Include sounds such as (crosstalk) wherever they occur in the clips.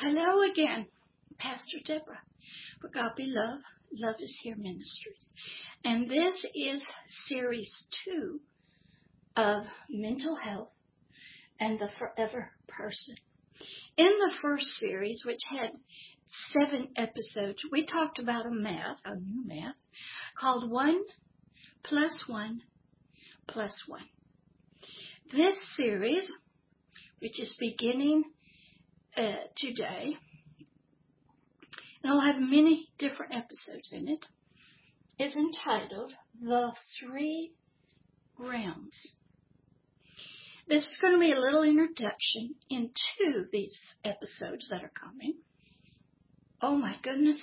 Hello again, Pastor Deborah for God Be Love, Love is Here Ministries. And this is series two of mental health and the forever person. In the first series, which had seven episodes, we talked about a math, a new math, called one plus one plus one. This series, which is beginning uh, today, and it'll have many different episodes in it. it, is entitled The Three Realms. This is going to be a little introduction into these episodes that are coming. Oh my goodness.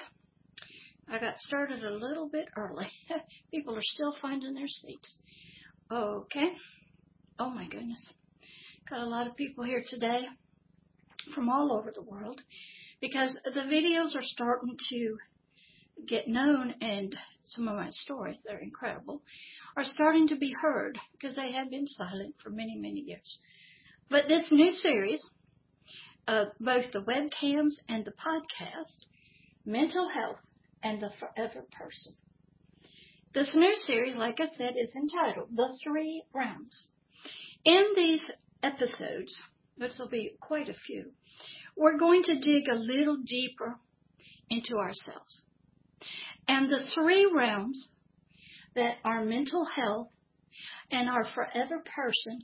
I got started a little bit early. (laughs) People are still finding their seats. Okay. Oh my goodness. Got a lot of people here today from all over the world because the videos are starting to get known and some of my stories, they're incredible, are starting to be heard because they have been silent for many, many years. But this new series, uh, both the webcams and the podcast, Mental Health and the Forever Person. This new series, like I said, is entitled The Three Realms. In these episodes, which will be quite a few, we're going to dig a little deeper into ourselves. And the three realms that our mental health and our forever person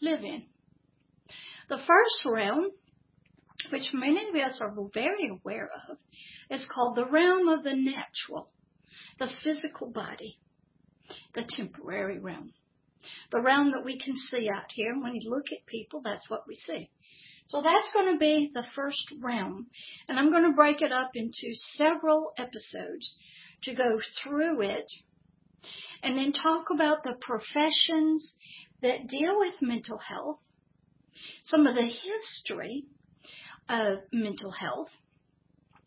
live in. The first realm, which many of us are very aware of, is called the realm of the natural, the physical body, the temporary realm. The realm that we can see out here. When you look at people, that's what we see. So that's going to be the first realm. And I'm going to break it up into several episodes to go through it and then talk about the professions that deal with mental health, some of the history of mental health,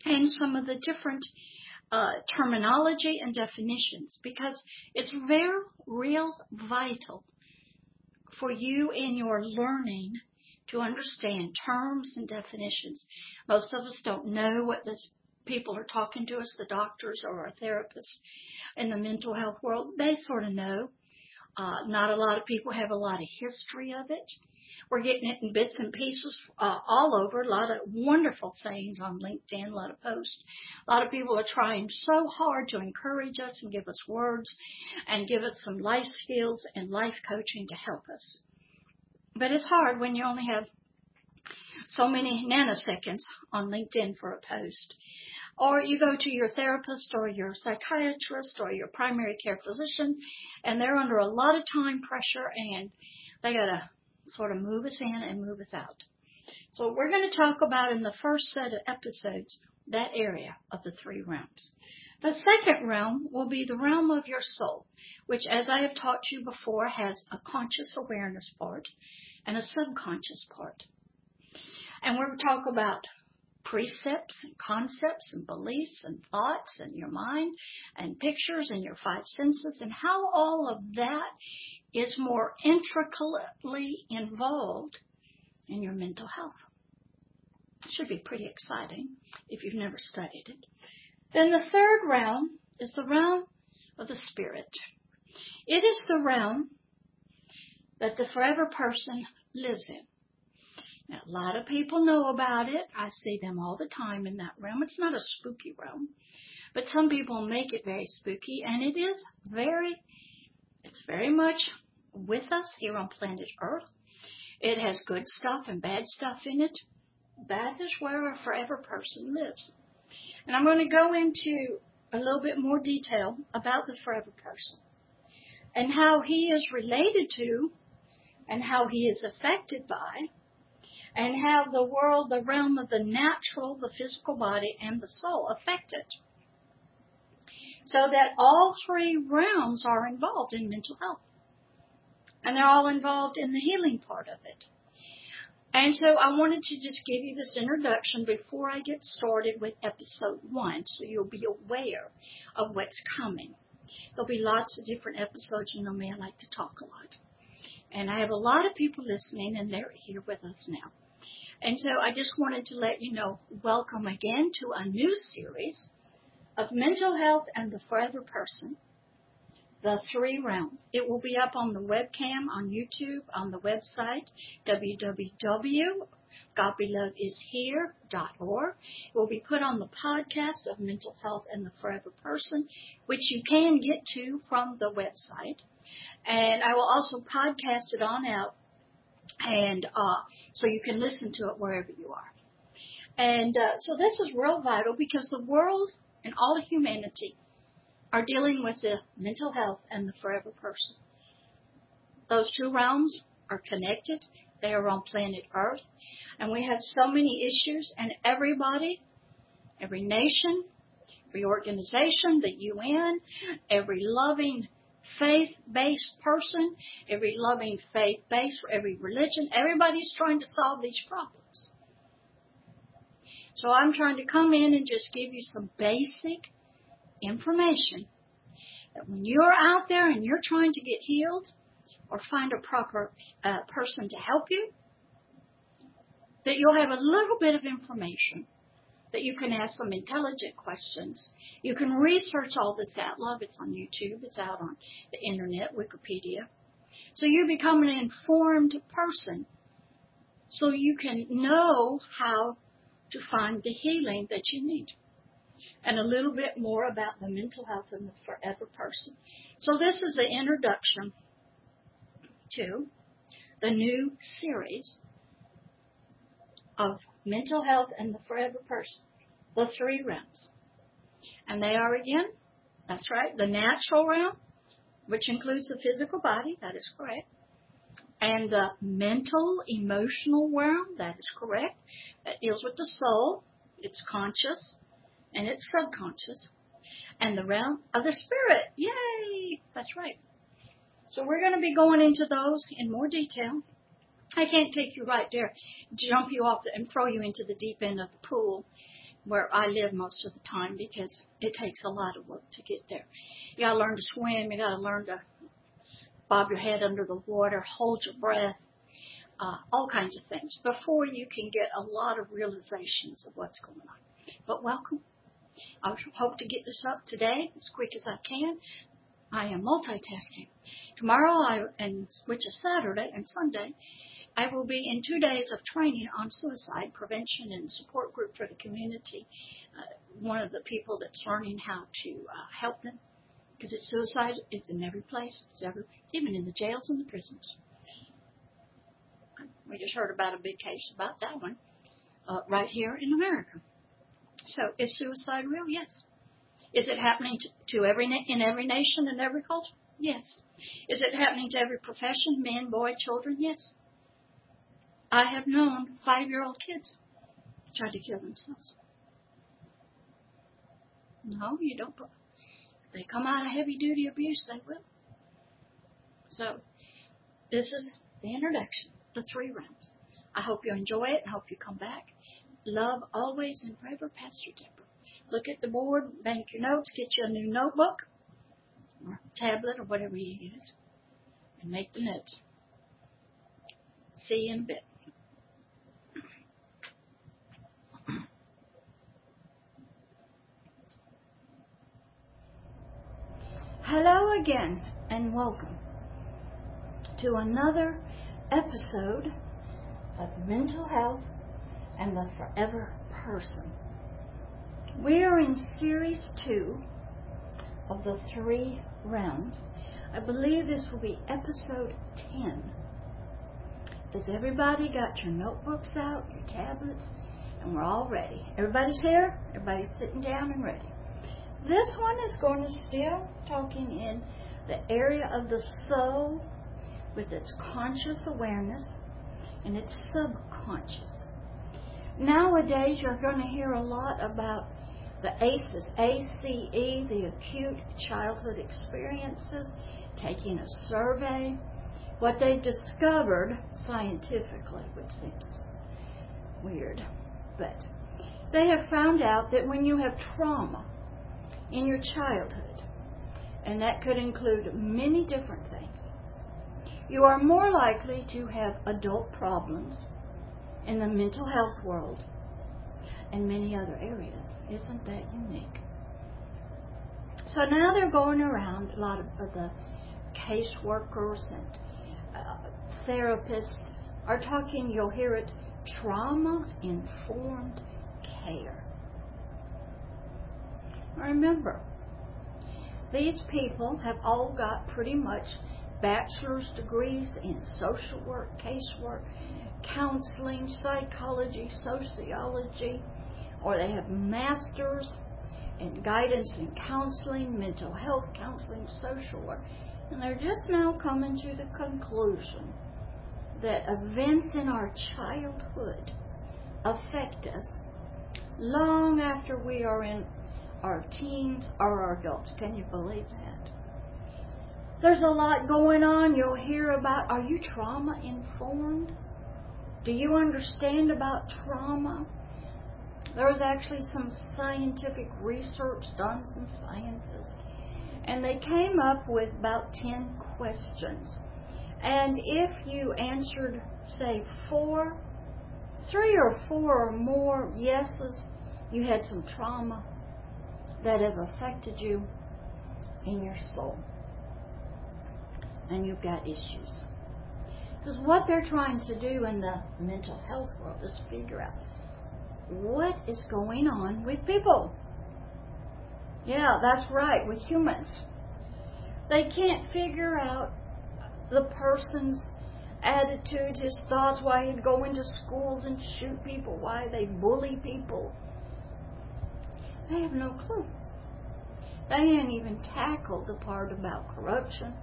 and some of the different uh, terminology and definitions because it's very real vital for you in your learning to understand terms and definitions. Most of us don't know what this people are talking to us, the doctors or our therapists in the mental health world. They sort of know. Uh, not a lot of people have a lot of history of it. We're getting it in bits and pieces uh, all over. A lot of wonderful sayings on LinkedIn, a lot of posts. A lot of people are trying so hard to encourage us and give us words and give us some life skills and life coaching to help us. But it's hard when you only have so many nanoseconds on LinkedIn for a post. Or you go to your therapist or your psychiatrist or your primary care physician and they're under a lot of time pressure and they gotta sort of move us in and move us out. So we're going to talk about in the first set of episodes that area of the three realms. The second realm will be the realm of your soul, which as I have taught you before has a conscious awareness part and a subconscious part. And to talk about precepts and concepts and beliefs and thoughts and your mind and pictures and your five senses and how all of that is more intricately involved in your mental health. Should be pretty exciting if you've never studied it. Then the third realm is the realm of the spirit. It is the realm that the forever person lives in. Now, a lot of people know about it. I see them all the time in that realm. It's not a spooky realm, but some people make it very spooky, and it is very, it's very much with us here on planet Earth. It has good stuff and bad stuff in it. That is where a forever person lives. And I'm going to go into a little bit more detail about the forever person and how he is related to and how he is affected by and how the world, the realm of the natural, the physical body, and the soul affected. So that all three realms are involved in mental health. And they're all involved in the healing part of it. And so I wanted to just give you this introduction before I get started with episode one so you'll be aware of what's coming. There'll be lots of different episodes. You know me, I like to talk a lot. And I have a lot of people listening and they're here with us now. And so I just wanted to let you know, welcome again to a new series of mental health and the forever person, the three realms. It will be up on the webcam on YouTube, on the website, www.godbelovedishere.org. It will be put on the podcast of mental health and the forever person, which you can get to from the website. And I will also podcast it on out and uh, so you can listen to it wherever you are. And uh, so this is real vital because the world and all of humanity are dealing with the mental health and the forever person. Those two realms are connected. They are on planet Earth. And we have so many issues, and everybody, every nation, every organization, the UN, every loving faith based person, every loving faith-based, every religion. Everybody's trying to solve these problems. So I'm trying to come in and just give you some basic information that when you're out there and you're trying to get healed or find a proper uh, person to help you, that you'll have a little bit of information that you can ask some intelligent questions. You can research all this out. Love, it's on YouTube. It's out on the internet, Wikipedia. So you become an informed person. So you can know how to find the healing that you need. And a little bit more about the mental health and the forever person. So this is the introduction to the new series of mental health and the forever person. The three realms. And they are again, that's right, the natural realm, which includes the physical body, that is correct. And the mental, emotional realm, that is correct. That deals with the soul, it's conscious, and it's subconscious. And the realm of the spirit, yay! That's right. So we're going to be going into those in more detail I can't take you right there, jump you off and throw you into the deep end of the pool where I live most of the time because it takes a lot of work to get there. You gotta learn to swim, you gotta learn to bob your head under the water, hold your breath, uh, all kinds of things before you can get a lot of realizations of what's going on. But welcome. I hope to get this up today as quick as I can. I am multitasking. Tomorrow I, and which is Saturday and Sunday, I will be in two days of training on suicide prevention and support group for the community. Uh, one of the people that's learning how to uh, help them because it's suicide is in every place. It's every, it's even in the jails and the prisons. We just heard about a big case about that one uh, right here in America. So is suicide real? Yes. Is it happening to, to every in every nation and every culture? Yes. Is it happening to every profession, men, boy, children? Yes. I have known five year old kids try to kill themselves. No, you don't. If they come out of heavy duty abuse, they will. So, this is the introduction, the three realms. I hope you enjoy it and hope you come back. Love always and forever, Pastor Deborah. Look at the board, bank your notes, get you a new notebook or tablet or whatever you use, and make the notes. See you in a bit. Hello again and welcome to another episode of Mental Health and the Forever Person. We are in series two of the three realms. I believe this will be episode 10. Has everybody got your notebooks out, your tablets, and we're all ready? Everybody's here? Everybody's sitting down and ready. This one is going to still talking in the area of the soul with its conscious awareness and its subconscious. Nowadays, you're going to hear a lot about the ACEs, ACE, the acute childhood experiences, taking a survey, what they've discovered scientifically, which seems weird, but they have found out that when you have trauma, in your childhood, and that could include many different things, you are more likely to have adult problems in the mental health world and many other areas. Isn't that unique? So now they're going around, a lot of the caseworkers and uh, therapists are talking, you'll hear it, trauma informed care. Remember, these people have all got pretty much bachelor's degrees in social work, casework, counseling, psychology, sociology, or they have masters in guidance and counseling, mental health counseling, social work. And they're just now coming to the conclusion that events in our childhood affect us long after we are in our teens or our adults. Can you believe that? There's a lot going on. You'll hear about are you trauma informed? Do you understand about trauma? There was actually some scientific research done, some sciences, and they came up with about 10 questions. And if you answered, say, four, three or four or more yeses, you had some trauma that have affected you in your soul. And you've got issues. Because what they're trying to do in the mental health world is figure out what is going on with people. Yeah, that's right, with humans. They can't figure out the person's attitudes, his thoughts, why he'd go into schools and shoot people, why they bully people. They have no clue. They ain't even tackled the part about corruption,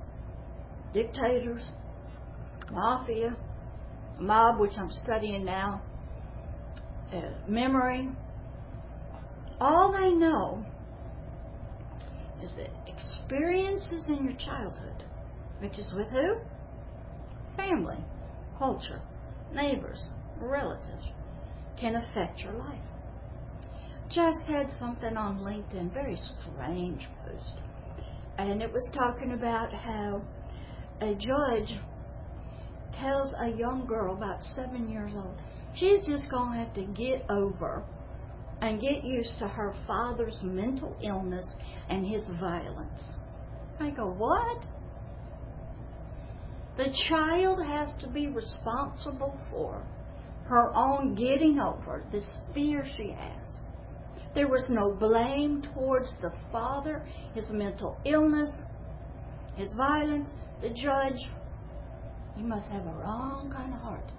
dictators, mafia, mob, which I'm studying now, uh, memory. All they know is that experiences in your childhood, which is with who? Family, culture, neighbors, relatives, can affect your life. Just had something on LinkedIn, very strange post, and it was talking about how a judge tells a young girl about seven years old she's just going to have to get over and get used to her father's mental illness and his violence. I go, what? The child has to be responsible for her own getting over this fear she has. There was no blame towards the father, his mental illness, his violence. The judge, he must have a wrong kind of heart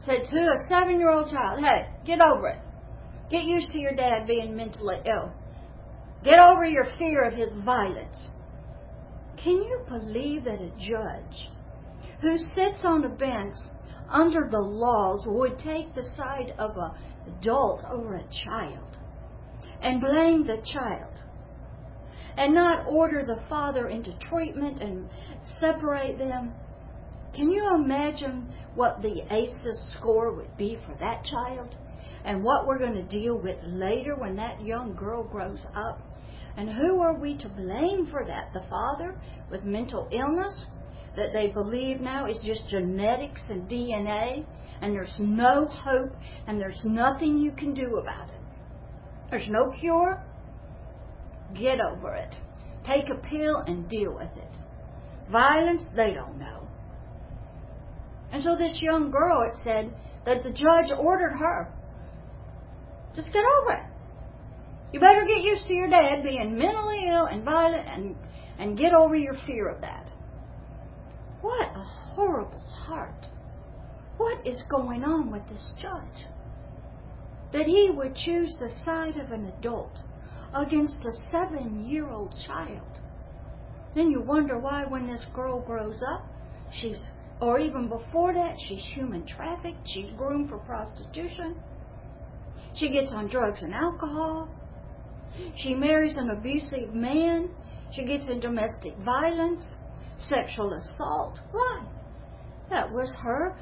said to a seven year old child, Hey, get over it. Get used to your dad being mentally ill. Get over your fear of his violence. Can you believe that a judge who sits on a bench under the laws would take the side of an adult over a child and blame the child and not order the father into treatment and separate them can you imagine what the ACEs score would be for that child? And what we're going to deal with later when that young girl grows up? And who are we to blame for that? The father with mental illness that they believe now is just genetics and DNA, and there's no hope and there's nothing you can do about it. There's no cure. Get over it. Take a pill and deal with it. Violence, they don't know. And so this young girl, it said that the judge ordered her, just get over it. You better get used to your dad being mentally ill and violent and, and get over your fear of that. What a horrible heart. What is going on with this judge? That he would choose the side of an adult against a seven year old child. Then you wonder why, when this girl grows up, she's or even before that, she's human trafficked, she's groomed for prostitution, she gets on drugs and alcohol, she marries an abusive man, she gets in domestic violence, sexual assault. Why? That was her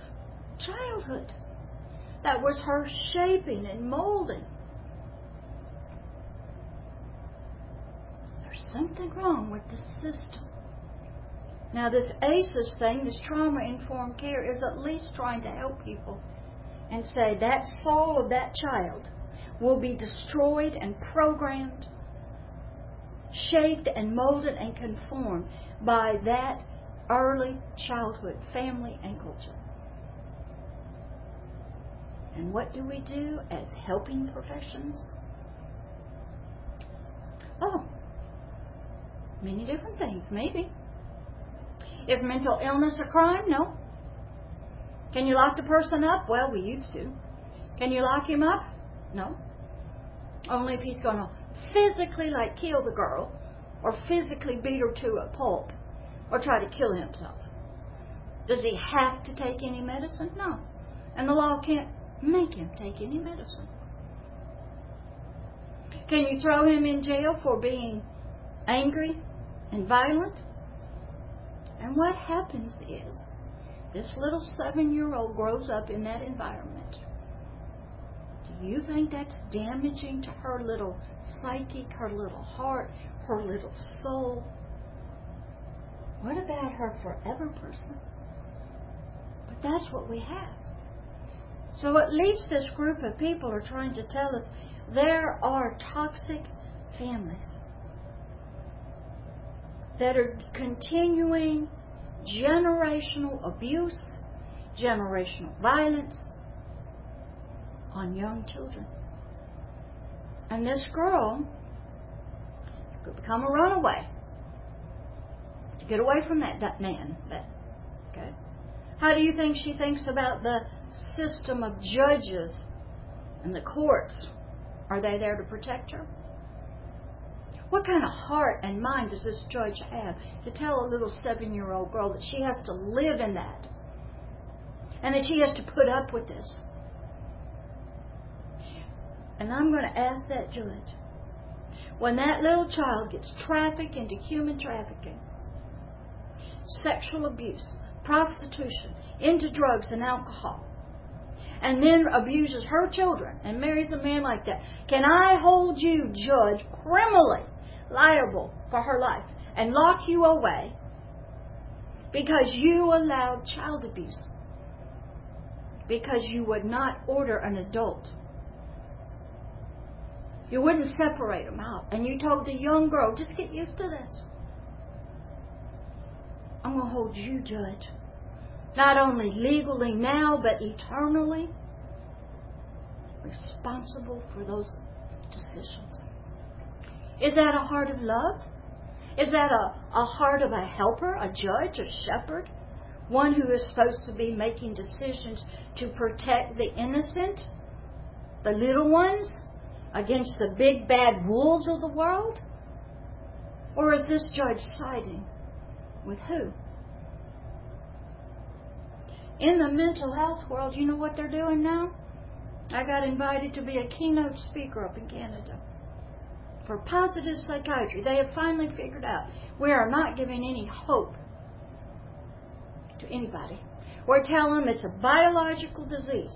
childhood. That was her shaping and molding. There's something wrong with the system. Now, this ACEs thing, this trauma informed care, is at least trying to help people and say that soul of that child will be destroyed and programmed, shaped and molded and conformed by that early childhood, family, and culture. And what do we do as helping professions? Oh, many different things, maybe. Is mental illness a crime? No. Can you lock the person up? Well, we used to. Can you lock him up? No. Only if he's going to physically, like, kill the girl, or physically beat her to a pulp, or try to kill himself. Does he have to take any medicine? No. And the law can't make him take any medicine. Can you throw him in jail for being angry and violent? And what happens is, this little seven year old grows up in that environment. Do you think that's damaging to her little psyche, her little heart, her little soul? What about her forever person? But that's what we have. So at least this group of people are trying to tell us there are toxic families that are continuing generational abuse, generational violence on young children. And this girl could become a runaway to get away from that, that man. That, okay? How do you think she thinks about the system of judges and the courts. Are they there to protect her? What kind of heart and mind does this judge have to tell a little seven year old girl that she has to live in that and that she has to put up with this? And I'm going to ask that judge when that little child gets trafficked into human trafficking, sexual abuse, prostitution, into drugs and alcohol, and then abuses her children and marries a man like that, can I hold you, judge, criminally liable for her life and lock you away because you allowed child abuse? Because you would not order an adult. You wouldn't separate them out. And you told the young girl, just get used to this. I'm going to hold you, judge not only legally now, but eternally responsible for those decisions. Is that a heart of love? Is that a, a heart of a helper, a judge, a shepherd? One who is supposed to be making decisions to protect the innocent, the little ones, against the big bad wolves of the world? Or is this judge siding with who? In the mental health world, you know what they're doing now? I got invited to be a keynote speaker up in Canada for positive psychiatry. They have finally figured out we are not giving any hope to anybody. We're telling them it's a biological disease,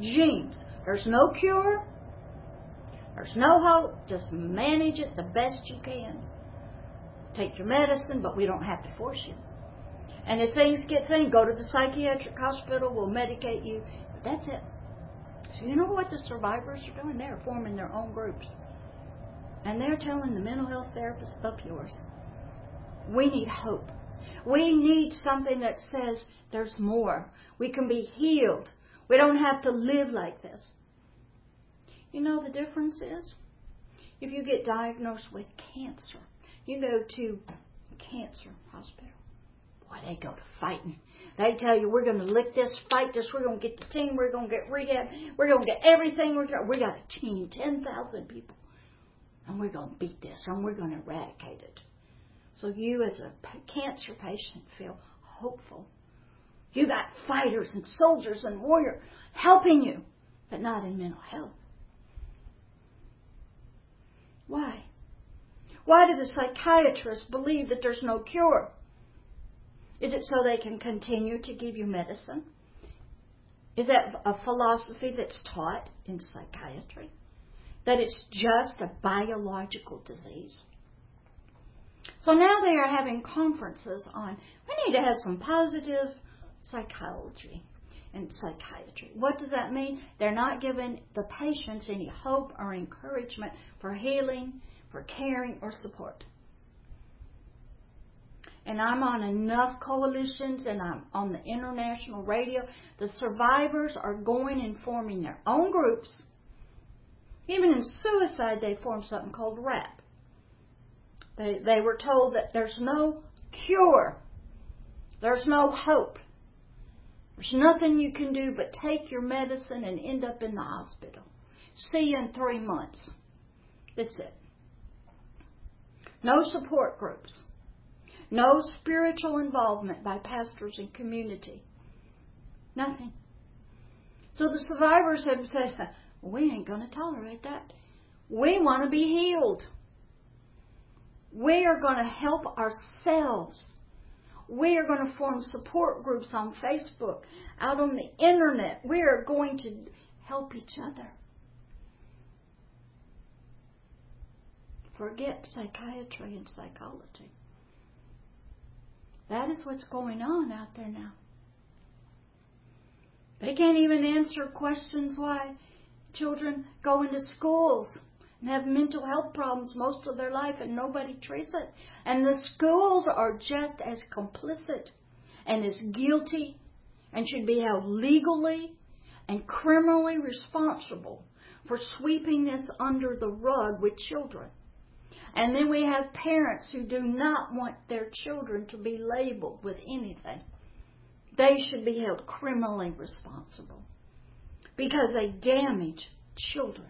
genes. There's no cure. There's no hope. Just manage it the best you can. Take your medicine, but we don't have to force you. And if things get thin, go to the psychiatric hospital. We'll medicate you. That's it. So you know what the survivors are doing? They're forming their own groups. And they're telling the mental health therapists up yours. We need hope. We need something that says there's more. We can be healed. We don't have to live like this. You know the difference is? If you get diagnosed with cancer, you go to cancer hospital. Boy, they go to fighting. They tell you we're going to lick this, fight this. We're going to get the team. We're going to get rehab. We're going to get everything. We're gonna, We got a team, ten thousand people, and we're going to beat this, and we're going to eradicate it. So you, as a cancer patient, feel hopeful. You got fighters and soldiers and warriors helping you, but not in mental health. Why? Why do the psychiatrists believe that there's no cure? Is it so they can continue to give you medicine? Is that a philosophy that's taught in psychiatry? That it's just a biological disease? So now they are having conferences on we need to have some positive psychology. in psychiatry. What does that mean? They're not giving the patients any hope or encouragement for healing, for caring, or support. And I'm on enough coalitions and I'm on the international radio. The survivors are going and forming their own groups. Even in suicide, they formed something called RAP. They, they were told that there's no cure, there's no hope. There's nothing you can do but take your medicine and end up in the hospital. See you in three months. That's it. No support groups. No spiritual involvement by pastors and community. Nothing. So the survivors have said, (laughs) we ain't going to tolerate that. We want to be healed. We are going to help ourselves. We are going to form support groups on Facebook, out on the internet. We are going to help each other. Forget psychiatry and psychology. That is what's going on out there now. They can't even answer questions why children go into schools and have mental health problems most of their life and nobody treats it. And the schools are just as complicit and as guilty and should be held legally and criminally responsible for sweeping this under the rug with children. And then we have parents who do not want their children to be labeled with anything. They should be held criminally responsible because they damage children.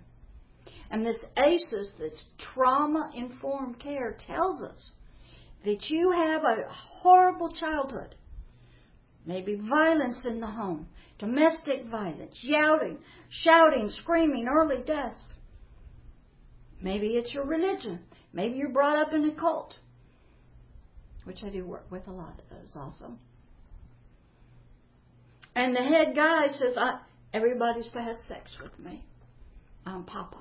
And this ACEs, this trauma informed care, tells us that you have a horrible childhood. Maybe violence in the home, domestic violence, shouting, shouting, screaming, early deaths. Maybe it's your religion. Maybe you're brought up in a cult, which I do work with a lot of those also. And the head guy says, I, everybody's to have sex with me. I'm Papa.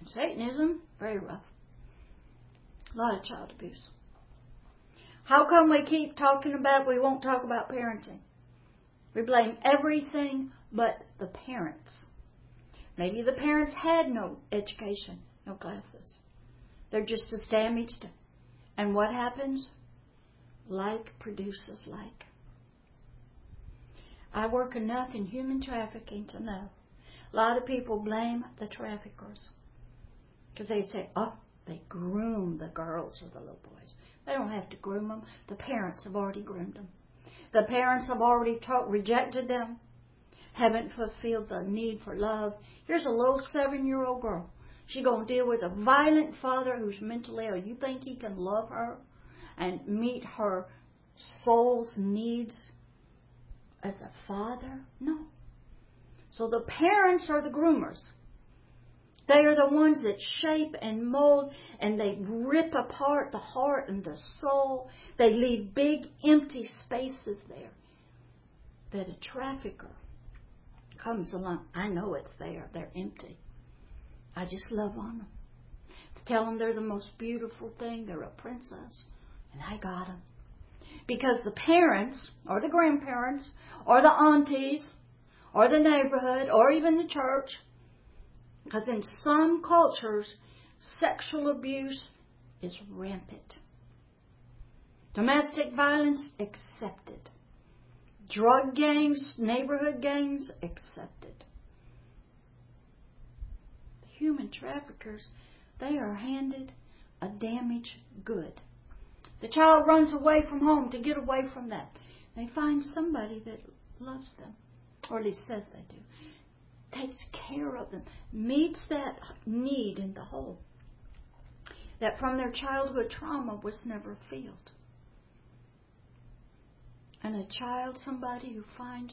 And Satanism, very rough. A lot of child abuse. How come we keep talking about we won't talk about parenting? We blame everything but the parents. Maybe the parents had no education, no classes. They're just as damaged. And what happens? Like produces like. I work enough in human trafficking to know a lot of people blame the traffickers. Because they say, oh, they groom the girls or the little boys. They don't have to groom them. The parents have already groomed them. The parents have already taught, rejected them, haven't fulfilled the need for love. Here's a little seven-year-old girl. She's going to deal with a violent father who's mentally ill. You think he can love her and meet her soul's needs as a father? No. So the parents are the groomers. They are the ones that shape and mold and they rip apart the heart and the soul. They leave big empty spaces there that a trafficker comes along. I know it's there. They're empty. I just love on them. To tell them they're the most beautiful thing. They're a princess. And I got them. Because the parents, or the grandparents, or the aunties, or the neighborhood, or even the church, because in some cultures, sexual abuse is rampant. Domestic violence accepted. Drug gangs, neighborhood gangs accepted. The human traffickers, they are handed a damaged good. The child runs away from home to get away from that. They find somebody that loves them, or at least says they do takes care of them, meets that need in the whole that from their childhood trauma was never filled. And a child, somebody who finds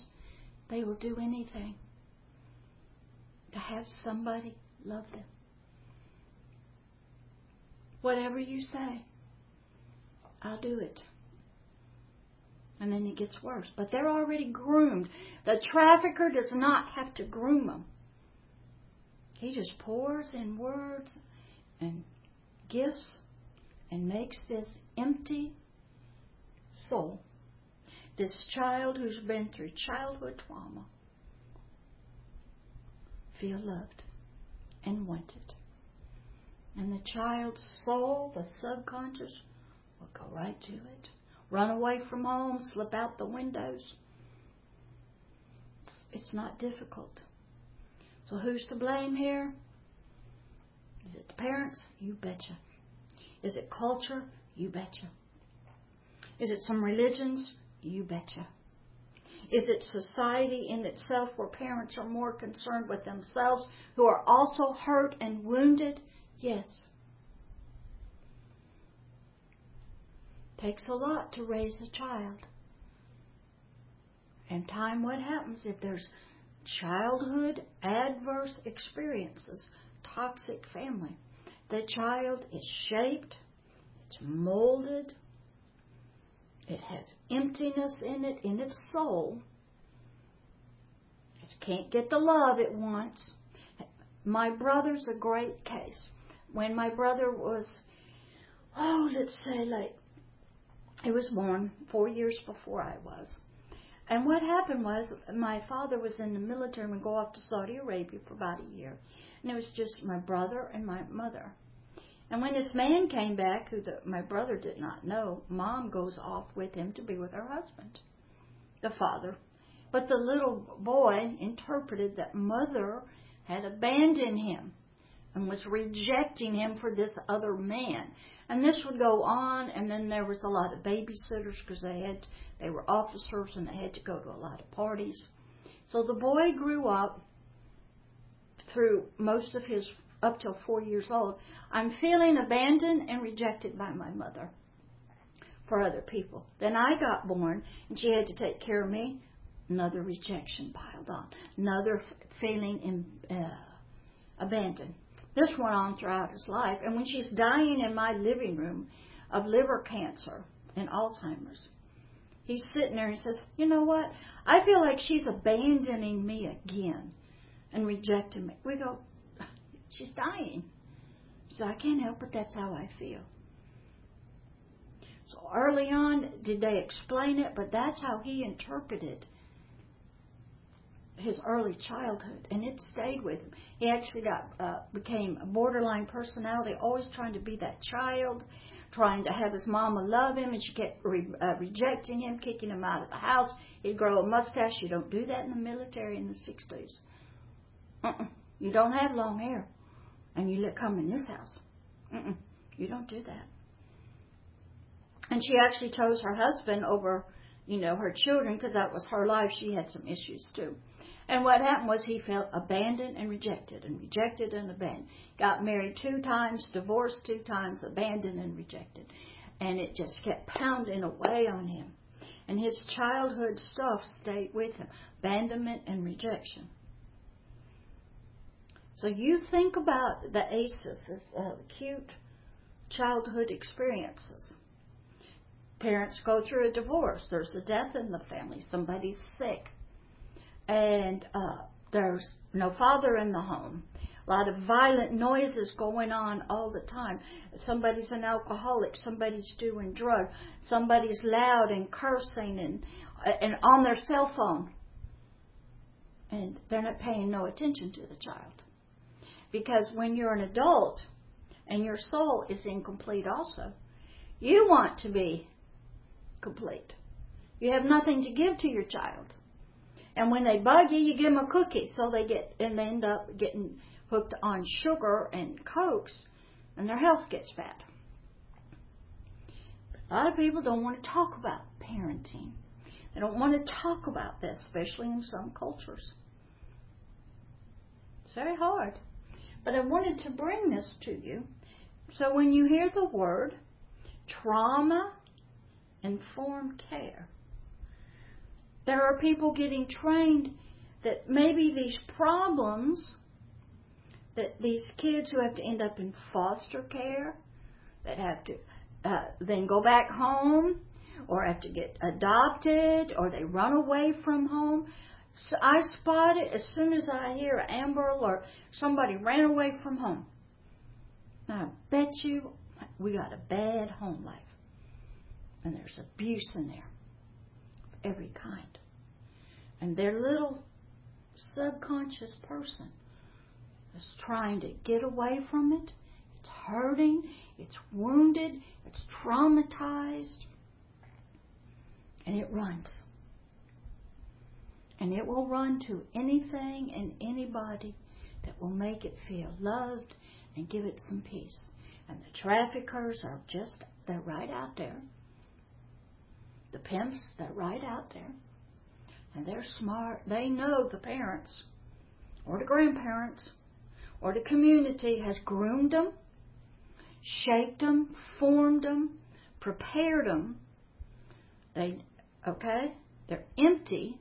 they will do anything to have somebody love them. Whatever you say, I'll do it and then it gets worse. But they're already groomed. The trafficker does not have to groom them. He just pours in words and gifts and makes this empty soul this child who's been through childhood trauma feel loved and wanted. And the child's soul, the subconscious, will go right to it. Run away from home, slip out the windows. It's not difficult. So who's to blame here? Is it the parents? You betcha. Is it culture? You betcha. Is it some religions? You betcha. Is it society in itself where parents are more concerned with themselves who are also hurt and wounded? Yes. Takes a lot to raise a child. And time, what happens if there's childhood adverse experiences, toxic family? The child is shaped, it's molded, it has emptiness in it, in its soul. It can't get the love it wants. My brother's a great case. When my brother was, oh, let's say like, he was born four years before I was. And what happened was, my father was in the military and would go off to Saudi Arabia for about a year. And it was just my brother and my mother. And when this man came back, who the, my brother did not know, mom goes off with him to be with her husband, the father. But the little boy interpreted that mother had abandoned him and was rejecting him for this other man. And this would go on, and then there was a lot of babysitters because they had they were officers and they had to go to a lot of parties. So the boy grew up through most of his up till four years old, I'm feeling abandoned and rejected by my mother for other people. Then I got born and she had to take care of me. Another rejection piled on. Another feeling in, uh, abandoned. This went on throughout his life. And when she's dying in my living room of liver cancer and Alzheimer's, he's sitting there and says, You know what? I feel like she's abandoning me again and rejecting me. We go, She's dying. So I can't help it. That's how I feel. So early on, did they explain it? But that's how he interpreted his early childhood, and it stayed with him. He actually got uh, became a borderline personality, always trying to be that child, trying to have his mama love him, and she kept re- uh, rejecting him, kicking him out of the house. He'd grow a mustache. You don't do that in the military in the '60s. Uh-uh. You don't have long hair and you let come in this house. Mm-mm, you don't do that. And she actually chose her husband over, you know, her children because that was her life. She had some issues too. And what happened was he felt abandoned and rejected, and rejected and abandoned. Got married two times, divorced two times, abandoned and rejected. And it just kept pounding away on him. And his childhood stuff stayed with him abandonment and rejection. So you think about the ACEs, uh, acute childhood experiences. Parents go through a divorce. There's a death in the family. Somebody's sick. And uh, there's no father in the home. A lot of violent noises going on all the time. Somebody's an alcoholic. Somebody's doing drugs. Somebody's loud and cursing and and on their cell phone. And they're not paying no attention to the child. Because when you're an adult and your soul is incomplete also, you want to be complete. You have nothing to give to your child. And when they bug you, you give them a cookie. So they get, and they end up getting hooked on sugar and cokes, and their health gets bad. A lot of people don't want to talk about parenting. They don't want to talk about this, especially in some cultures. It's very hard. But I wanted to bring this to you. So when you hear the word trauma informed care, there are people getting trained that maybe these problems that these kids who have to end up in foster care, that have to uh, then go back home, or have to get adopted, or they run away from home. So I spot it as soon as I hear Amber or somebody ran away from home. I bet you we got a bad home life. And there's abuse in there. every kind. And their little subconscious person is trying to get away from it. It's hurting, it's wounded, it's traumatized, and it runs. And it will run to anything and anybody that will make it feel loved and give it some peace. And the traffickers are just, they're right out there. The pimps, they're right out there. And they're smart. They know the parents or the grandparents or the community has groomed them, shaped them, formed them, prepared them. They, okay? They're empty.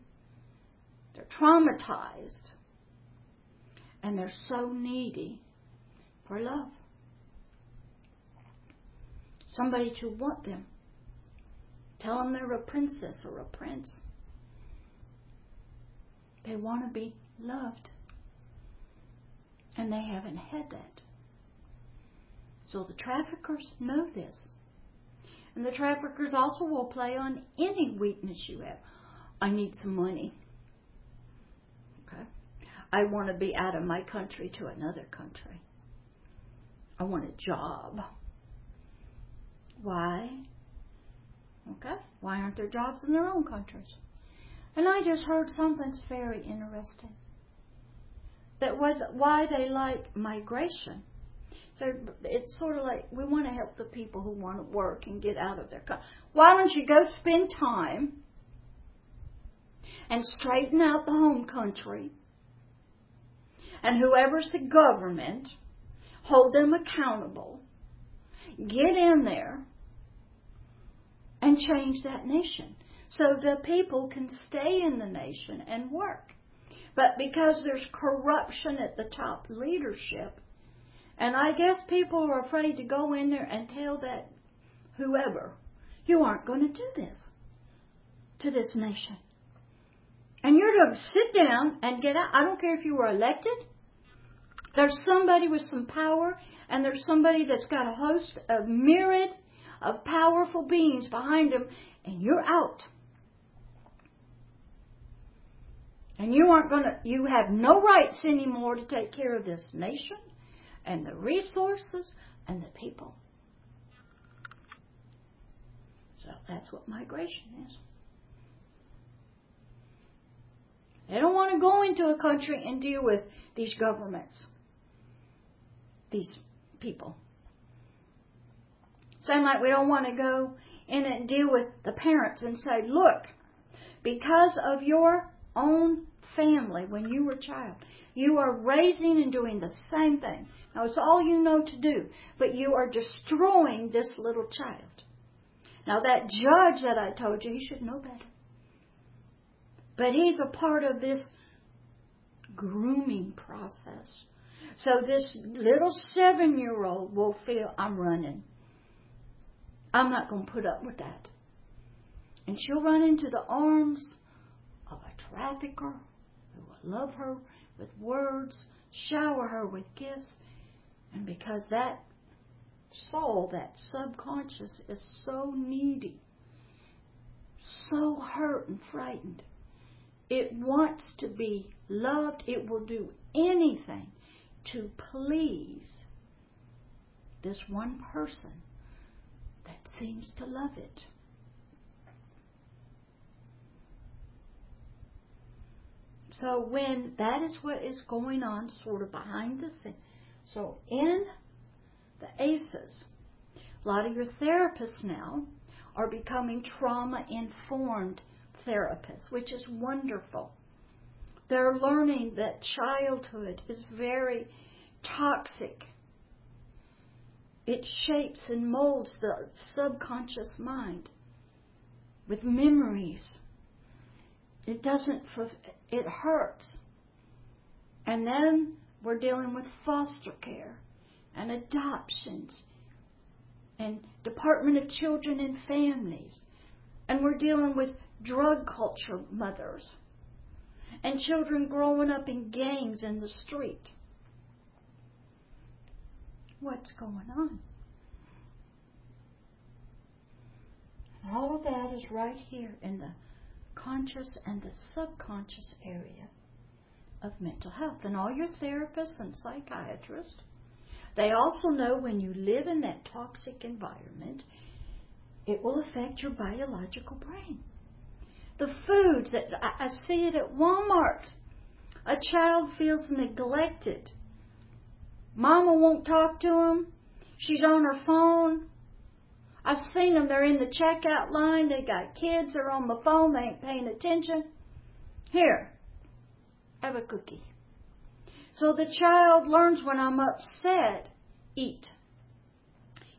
They're traumatized. And they're so needy for love. Somebody to want them. Tell them they're a princess or a prince. They want to be loved. And they haven't had that. So the traffickers know this. And the traffickers also will play on any weakness you have. I need some money. I want to be out of my country to another country. I want a job. Why? Okay. Why aren't there jobs in their own countries? And I just heard something's very interesting. That was why they like migration. So it's sort of like we want to help the people who want to work and get out of their country. Why don't you go spend time and straighten out the home country? And whoever's the government, hold them accountable. Get in there and change that nation so the people can stay in the nation and work. But because there's corruption at the top leadership, and I guess people are afraid to go in there and tell that whoever, you aren't going to do this to this nation. And you're to sit down and get out. I don't care if you were elected. There's somebody with some power, and there's somebody that's got a host, of myriad of powerful beings behind them, and you're out. And you aren't going to, you have no rights anymore to take care of this nation and the resources and the people. So that's what migration is. They don't want to go into a country and deal with these governments, these people. Same like we don't want to go in and deal with the parents and say, look, because of your own family when you were a child, you are raising and doing the same thing. Now it's all you know to do, but you are destroying this little child. Now that judge that I told you, he should know better. But he's a part of this grooming process. So this little seven year old will feel, I'm running. I'm not going to put up with that. And she'll run into the arms of a trafficker who will love her with words, shower her with gifts. And because that soul, that subconscious, is so needy, so hurt and frightened, it wants to be loved. It will do anything to please this one person that seems to love it. So when that is what is going on sort of behind the scenes. So in the ACEs, a lot of your therapists now are becoming trauma informed therapists, which is wonderful. They're learning that childhood is very toxic it shapes and molds the subconscious mind with memories. It doesn't, it hurts. And then we're dealing with foster care and adoptions and Department of Children and Families. And we're dealing with drug culture mothers and children growing up in gangs in the street what's going on. All of that is right here in the conscious and the subconscious area of mental health. And all your therapists and psychiatrists, they also know when you live in that toxic environment, it will affect your biological brain. The foods that I, see it at Walmart. A child feels neglected. Mama won't talk to him. She's on her phone. I've seen them. They're in the checkout line. They got kids. They're on the phone. They ain't paying attention. Here, have a cookie. So the child learns when I'm upset, eat.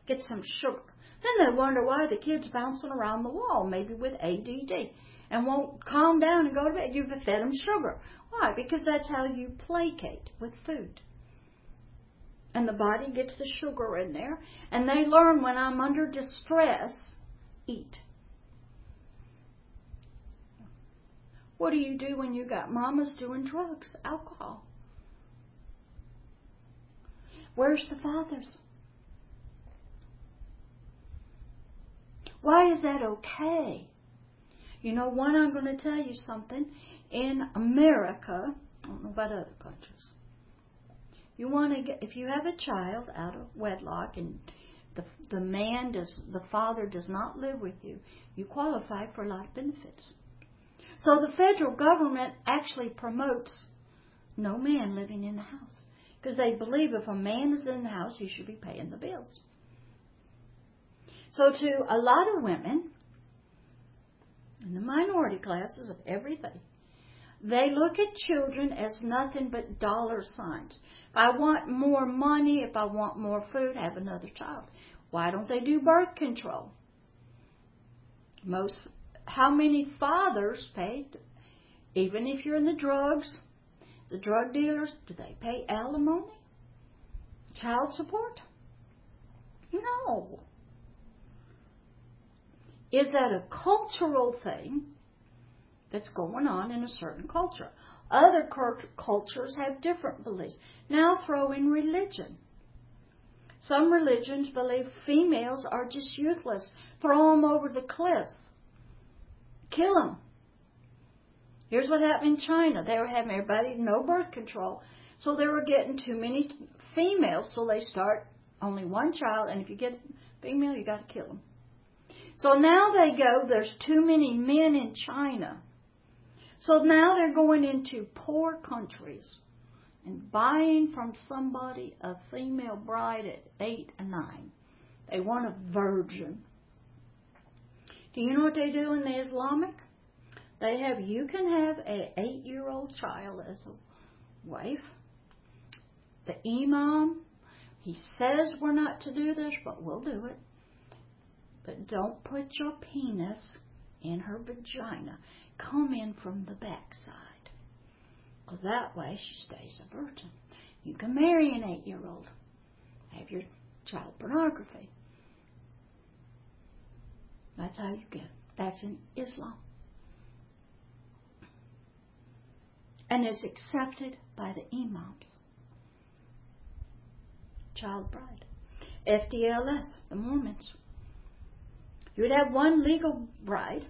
Get some sugar. Then they wonder why the kid's bouncing around the wall, maybe with ADD, and won't calm down and go to bed. You've fed them sugar. Why? Because that's how you placate with food and the body gets the sugar in there, and they learn when I'm under distress, eat. What do you do when you got mamas doing drugs, alcohol? Where's the fathers? Why is that okay? You know, one, I'm going to tell you something. In America, I don't know about other countries, you want to get if you have a child out of wedlock and the the man does the father does not live with you, you qualify for life benefits. So the federal government actually promotes no man living in the house because they believe if a man is in the house, you should be paying the bills. So to a lot of women in the minority classes of everything, they look at children as nothing but dollar signs. If I want more money, if I want more food, have another child. Why don't they do birth control? Most, how many fathers pay, even if you're in the drugs, the drug dealers, do they pay alimony? Child support? No. Is that a cultural thing that's going on in a certain culture? Other cultures have different beliefs. Now throw in religion. Some religions believe females are just useless. Throw them over the cliff. Kill them. Here's what happened in China. They were having everybody no birth control. So they were getting too many females, so they start only one child, and if you get female, you got to kill them. So now they go, there's too many men in China. So now they're going into poor countries and buying from somebody a female bride at eight or nine. They want a virgin. Do you know what they do in the Islamic? They have you can have an eight year old child as a wife. The imam, he says we're not to do this, but we'll do it. But don't put your penis in her vagina come in from the backside. Because that way she stays a virgin. You can marry an eight year old, have your child pornography. That's how you get it. That's in Islam. And it's accepted by the imams. Child bride. FDLS, the Mormons. You would have one legal bride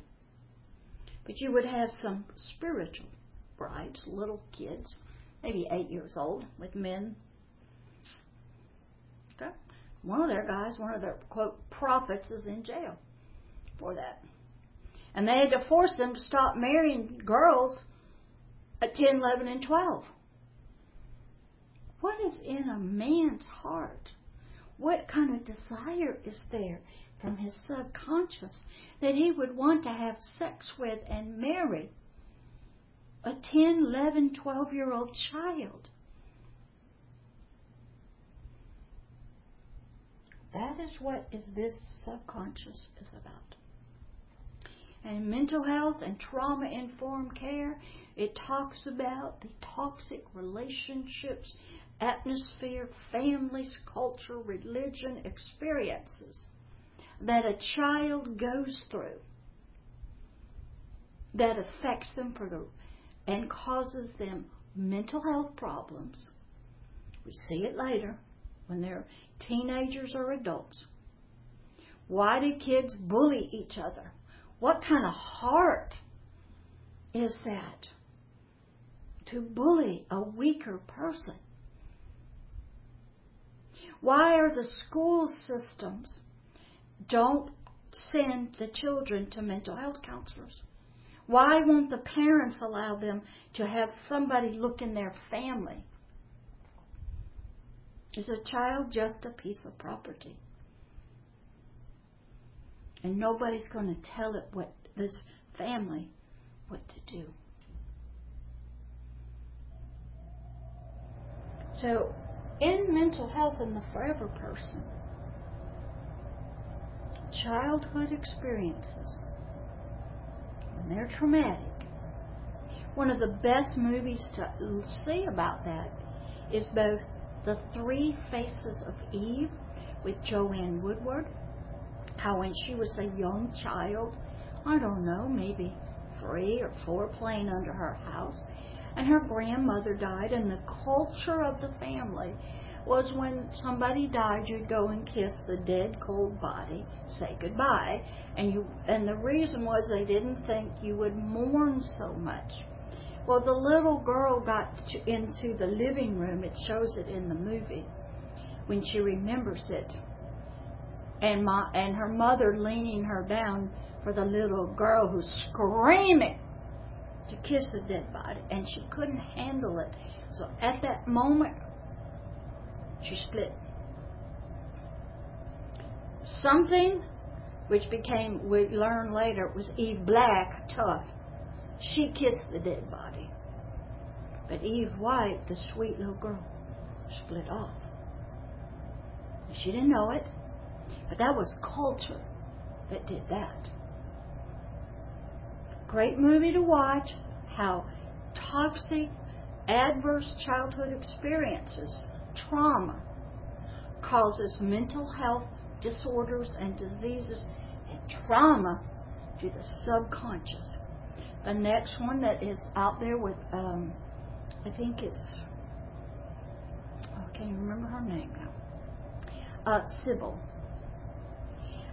but you would have some spiritual brides, little kids, maybe eight years old, with men. Okay? One of their guys, one of their, quote, prophets is in jail for that. And they had to force them to stop marrying girls at 10, 11, and 12. What is in a man's heart? What kind of desire is there from his subconscious that he would want to have sex with and marry a 10, 11, 12 year old child. That is what is this subconscious is about. And mental health and trauma informed care, it talks about the toxic relationships, atmosphere, families, culture, religion, experiences that a child goes through that affects them for the, and causes them mental health problems. We see it later when they're teenagers or adults. Why do kids bully each other? What kind of heart is that to bully a weaker person? Why are the school systems don't send the children to mental health counselors? Why won't the parents allow them to have somebody look in their family? Is a child just a piece of property? And nobody's going to tell it what this family what to do. So, in mental health and the forever person, childhood experiences, when they're traumatic, one of the best movies to see about that is both The Three Faces of Eve with Joanne Woodward. How when she was a young child, I don't know, maybe three or four, playing under her house, and her grandmother died, and the culture of the family was when somebody died, you'd go and kiss the dead, cold body, say goodbye, and you. And the reason was they didn't think you would mourn so much. Well, the little girl got into the living room. It shows it in the movie when she remembers it, and my and her mother leaning her down for the little girl who's screaming to kiss the dead body, and she couldn't handle it. So at that moment, she split. Something which became, we learned later, was Eve Black, tough. She kissed the dead body. But Eve White, the sweet little girl, split off. She didn't know it, but that was culture that did that great movie to watch how toxic, adverse childhood experiences, trauma, causes mental health disorders and diseases and trauma to the subconscious. The next one that is out there with, um, I think it's, oh, I can't remember her name now, uh, Sybil,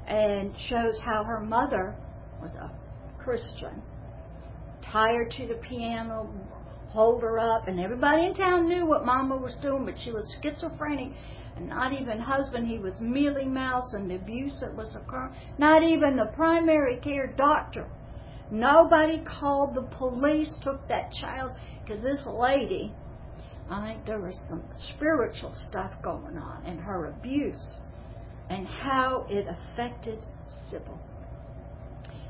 and shows how her mother was a Christian tie her to the piano, hold her up, and everybody in town knew what Mama was doing, but she was schizophrenic, and not even husband, he was mealy mouse, and the abuse that was occurring, not even the primary care doctor. Nobody called the police, took that child, because this lady, I think there was some spiritual stuff going on in her abuse and how it affected Sybil.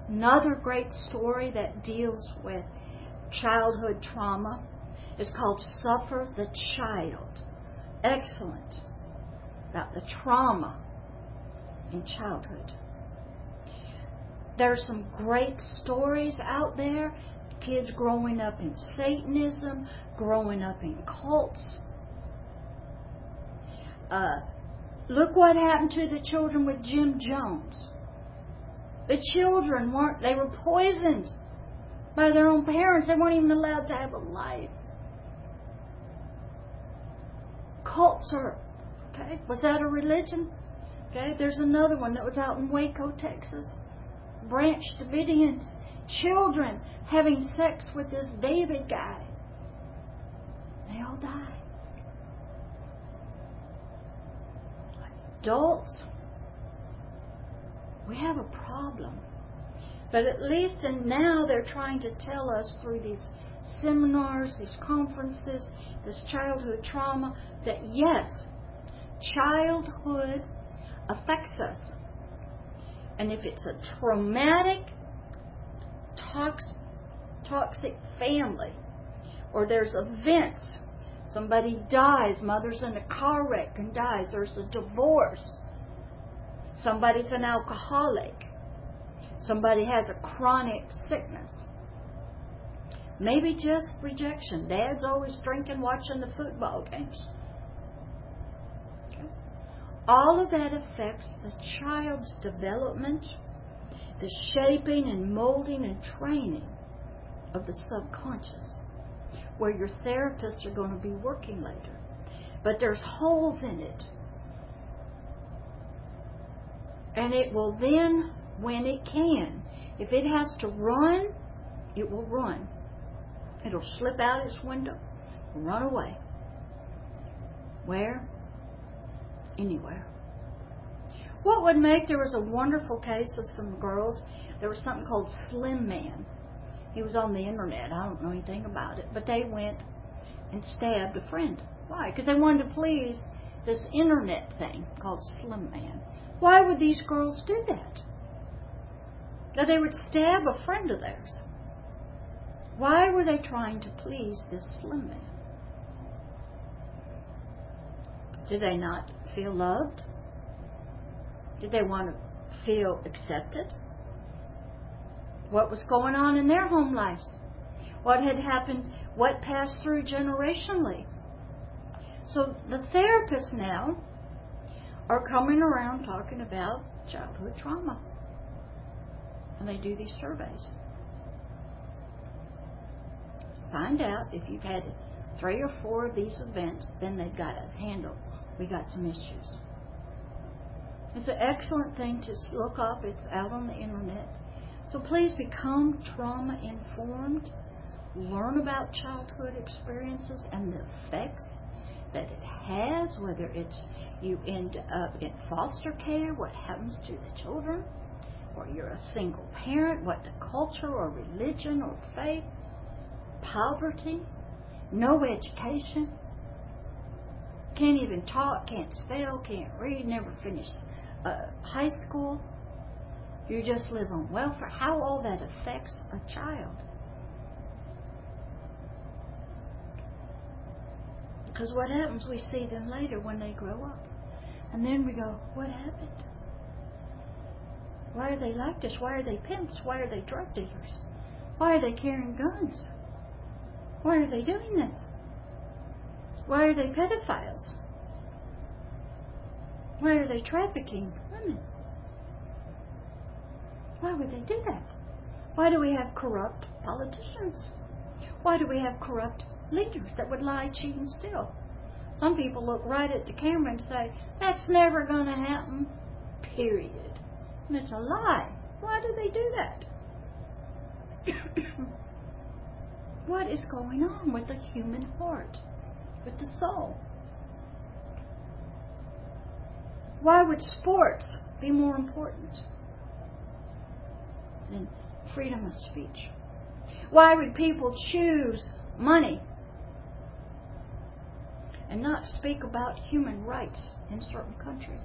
Another great story that deals with childhood trauma is called Suffer the Child. Excellent. About the trauma in childhood. There's some great stories out there. Kids growing up in Satanism, growing up in cults. Uh, look what happened to the children with Jim Jones. The children weren't, they were poisoned by their own parents. They weren't even allowed to have a life. Cults are, okay, was that a religion? Okay, there's another one that was out in Waco, Texas. Branch Davidians, children having sex with this David guy. They all died. Adults we have a problem. But at least and now they're trying to tell us through these seminars, these conferences, this childhood trauma, that yes, childhood affects us. And if it's a traumatic, toxic, toxic family, or there's events, somebody dies, mother's in a car wreck and dies, there's a divorce, Somebody's an alcoholic. Somebody has a chronic sickness. Maybe just rejection. Dad's always drinking, watching the football games. Okay. All of that affects the child's development, the shaping and molding and training of the subconscious, where your therapists are going to be working later. But there's holes in it and it will then, when it can, if it has to run, it will run. It'll slip out its window and run away. Where? Anywhere. What would make there was a wonderful case of some girls. There was something called Slim Man. He was on the internet. I don't know anything about it, but they went and stabbed a friend. Why? Because they wanted to please this internet thing called Slim Man. Why would these girls do that? That they would stab a friend of theirs. Why were they trying to please this Slim Man? Did they not feel loved? Did they want to feel accepted? What was going on in their home lives? What had happened? What passed through generationally? So the therapists now are coming around talking about childhood trauma. And they do these surveys. Find out if you've had three or four of these events, then they've got a handle. We got some issues. It's an excellent thing to look up. It's out on the internet. So please become trauma informed. Learn about childhood experiences and the effects that it has, whether it's you end up in foster care, what happens to the children, or you're a single parent, what the culture or religion or faith, poverty, no education, can't even talk, can't spell, can't read, never finished uh, high school, you just live on welfare, how all that affects a child. Because what happens, we see them later when they grow up. And then we go, what happened? Why are they this? Why are they pimps? Why are they drug dealers? Why are they carrying guns? Why are they doing this? Why are they pedophiles? Why are they trafficking women? Why would they do that? Why do we have corrupt politicians? Why do we have corrupt leaders that would lie, cheat, and steal? Some people look right at the camera and say, that's never going to happen, period. It's a lie. Why do they do that? (coughs) what is going on with the human heart, with the soul? Why would sports be more important than freedom of speech? Why would people choose money and not speak about human rights in certain countries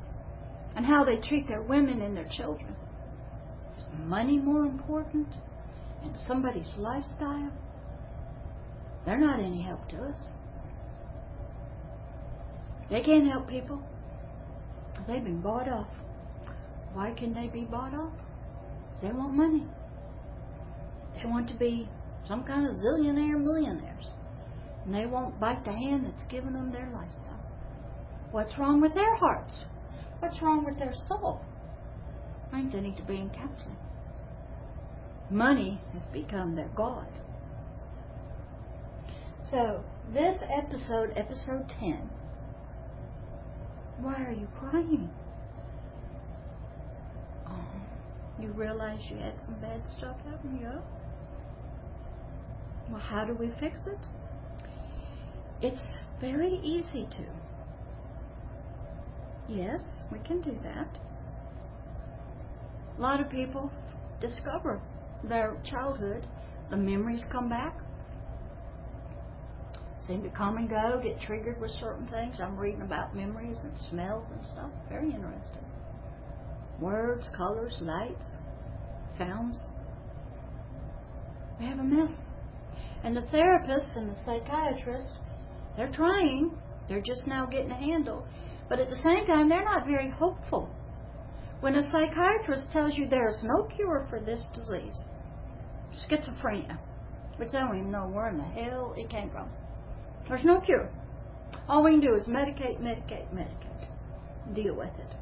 and how they treat their women and their children? Is money more important and somebody's lifestyle? They're not any help to us. They can't help people. They've been bought off. Why can they be bought off? They want money. They want to be some kind of zillionaire millionaires. And they won't bite the hand that's given them their lifestyle. What's wrong with their hearts? What's wrong with their soul? I think they need to be in counseling. Money has become their God. So, this episode, episode 10, why are you crying? Oh, you realize you had some bad stuff happen, yeah? Well, how do we fix it? It's very easy to. Yes, we can do that. A lot of people discover their childhood, the memories come back, seem to come and go, get triggered with certain things. I'm reading about memories and smells and stuff. Very interesting. Words, colors, lights, sounds. We have a mess. And the therapist and the psychiatrist, they're trying. They're just now getting a handle. But at the same time, they're not very hopeful. When a psychiatrist tells you there's no cure for this disease, schizophrenia, which I don't even know where in the hell it came from. There's no cure. All we can do is medicate, medicate, medicate. Deal with it.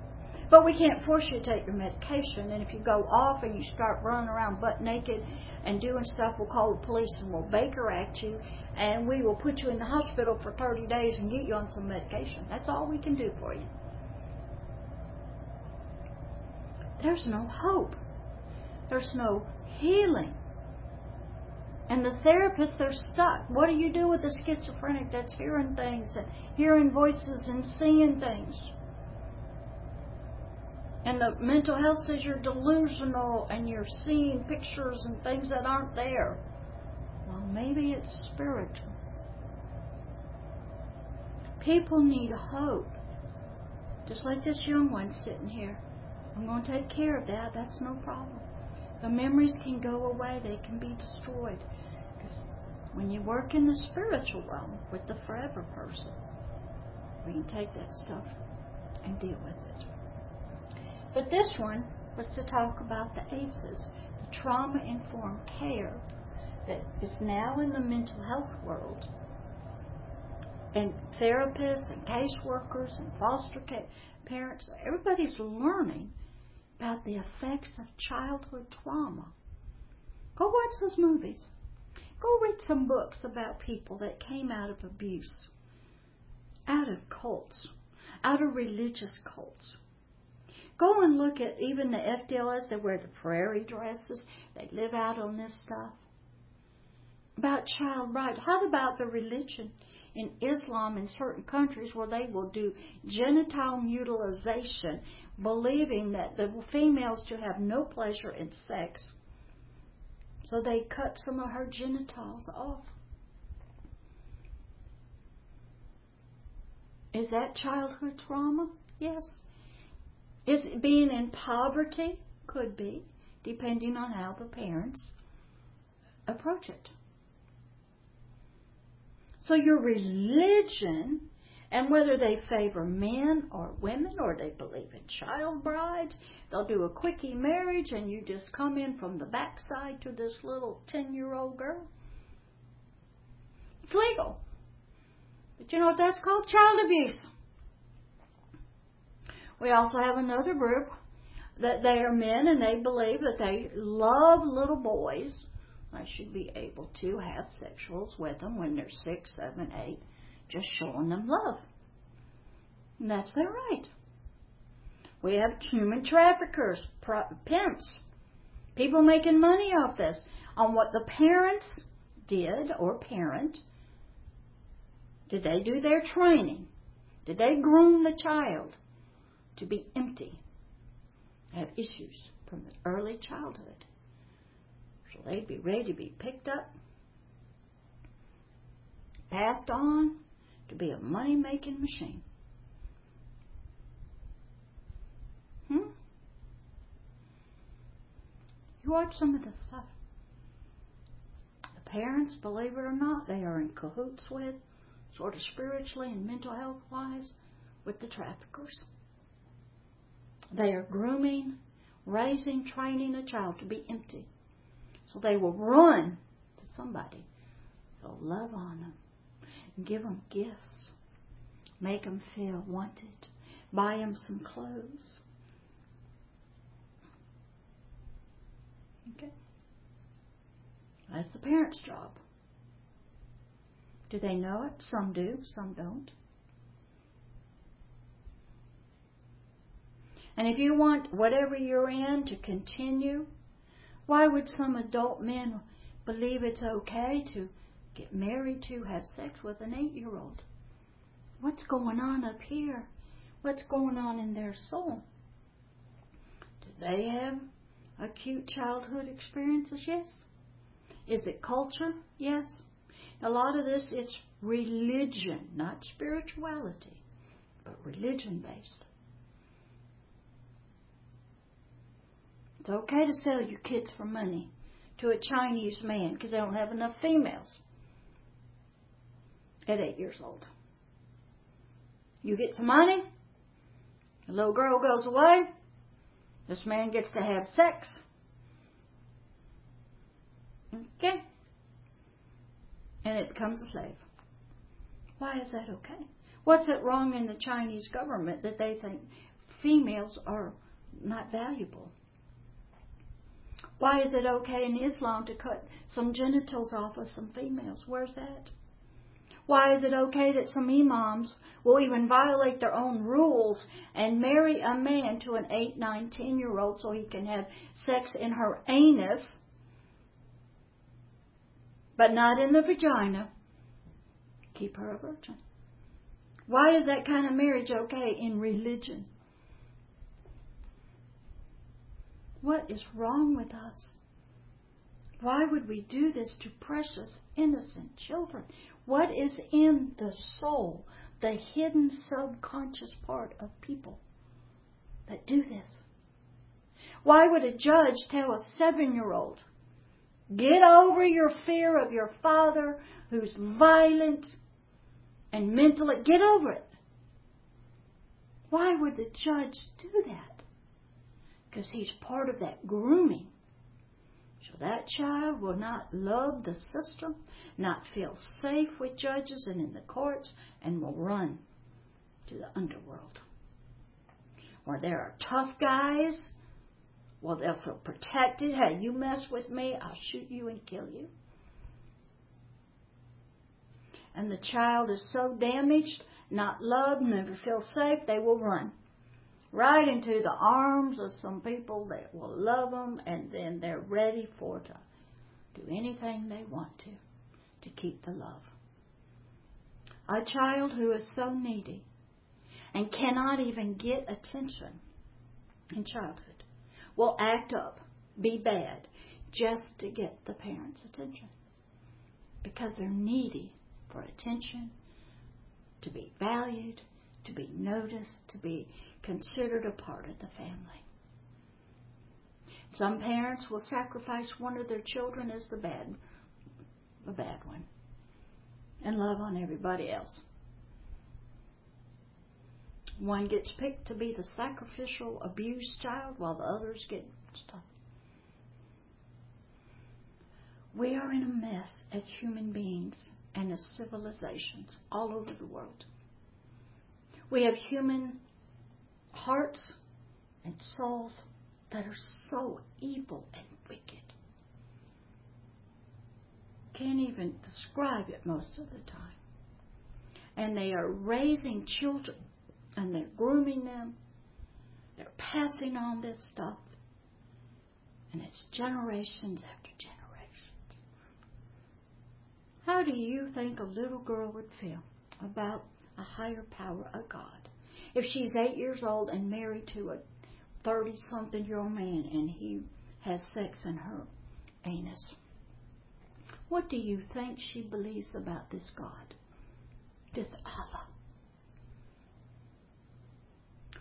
But we can't force you to take your medication. And if you go off and you start running around butt naked and doing stuff, we'll call the police and we'll Baker Act you. And we will put you in the hospital for 30 days and get you on some medication. That's all we can do for you. There's no hope. There's no healing. And the therapists, they're stuck. What do you do with a schizophrenic that's hearing things and hearing voices and seeing things? And the mental health says you're delusional and you're seeing pictures and things that aren't there. Well, maybe it's spiritual. People need hope. Just like this young one sitting here. I'm going to take care of that. That's no problem. The memories can go away, they can be destroyed. Because when you work in the spiritual realm with the forever person, we can take that stuff and deal with it. But this one was to talk about the ACEs, the trauma informed care that is now in the mental health world. And therapists and caseworkers and foster care parents, everybody's learning about the effects of childhood trauma. Go watch those movies. Go read some books about people that came out of abuse, out of cults, out of religious cults. Go and look at even the FDLS, they wear the prairie dresses, they live out on this stuff. About child right. How about the religion in Islam in certain countries where they will do genital mutilation, believing that the females to have no pleasure in sex. So they cut some of her genitals off. Is that childhood trauma? Yes. Is being in poverty? Could be, depending on how the parents approach it. So your religion, and whether they favor men or women, or they believe in child brides, they'll do a quickie marriage, and you just come in from the backside to this little ten-year-old girl. It's legal, but you know what that's called? Child abuse. We also have another group that they are men and they believe that they love little boys I should be able to have sexuals with them when they're six, seven, eight, just showing them love. And that's their right. We have human traffickers, pimps, people making money off this on what the parents did or parent. Did they do their training? Did they groom the child to be empty? Have issues from the early childhood. So they'd be ready to be picked up, passed on to be a money making machine. Hmm? You watch some of the stuff. The parents, believe it or not, they are in cahoots with, sort of spiritually and mental health wise, with the traffickers. They are grooming, raising, training a child to be empty. So they will run to somebody. They'll love on them, give them gifts, make them feel wanted, buy them some clothes. Okay? That's the parent's job. Do they know it? Some do, some don't. And if you want whatever you're in to continue, why would some adult men believe it's okay to get married to, have sex with an eight year old? What's going on up here? What's going on in their soul? Do they have acute childhood experiences? Yes. Is it culture? Yes. A lot of this, it's religion, not spirituality, but religion based. It's okay to sell your kids for money to a Chinese man because they don't have enough females at eight years old. You get some money, the little girl goes away, this man gets to have sex. Okay? And it becomes a slave. Why is that okay? What's it wrong in the Chinese government that they think females are not valuable? Why is it okay in Islam to cut some genitals off of some females? Where's that? Why is it okay that some imams will even violate their own rules and marry a man to an 8, 9, 10 year old so he can have sex in her anus? but not in the vagina. Keep her a virgin. Why is that kind of marriage okay in religion? What is wrong with us? Why would we do this to precious, innocent children? What is in the soul, the hidden subconscious part of people that do this? Why would a judge tell a seven year old, get over your fear of your father who's violent and mentally, get over it? Why would the judge do that? Because he's part of that grooming so that child will not love the system, not feel safe with judges and in the courts, and will run to the underworld. Where there are tough guys, well, they'll feel protected. Hey, you mess with me, I'll shoot you and kill you. And the child is so damaged, not loved, never feel safe, they will run right into the arms of some people that will love them, and then they're ready for to do anything they want to to keep the love. A child who is so needy and cannot even get attention in childhood will act up, be bad, just to get the parents' attention because they're needy for attention, to be valued, to be noticed, to be considered a part of the family. Some parents will sacrifice one of their children as the bad, the bad one, and love on everybody else. One gets picked to be the sacrificial, abused child, while the others get stuff. We are in a mess as human beings and as civilizations all over the world. We have human hearts and souls that are so evil and wicked. Can't even describe it most of the time. And they are raising children and they're grooming them. They're passing on this stuff. And it's generations after generations. How do you think a little girl would feel about a higher power, a God. If she's eight years old and married to a 30 something year old man and he has sex in her anus, what do you think she believes about this God? This Allah?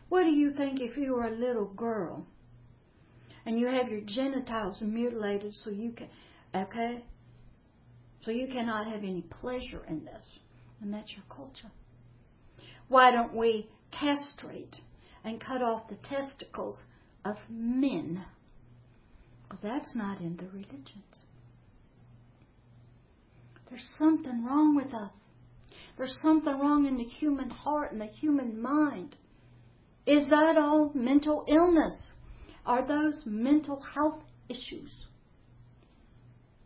What do you think if you were a little girl and you have your genitals mutilated so you can, okay? So you cannot have any pleasure in this. And that's your culture. Why don't we castrate and cut off the testicles of men? Because that's not in the religions. There's something wrong with us. There's something wrong in the human heart and the human mind. Is that all mental illness? Are those mental health issues?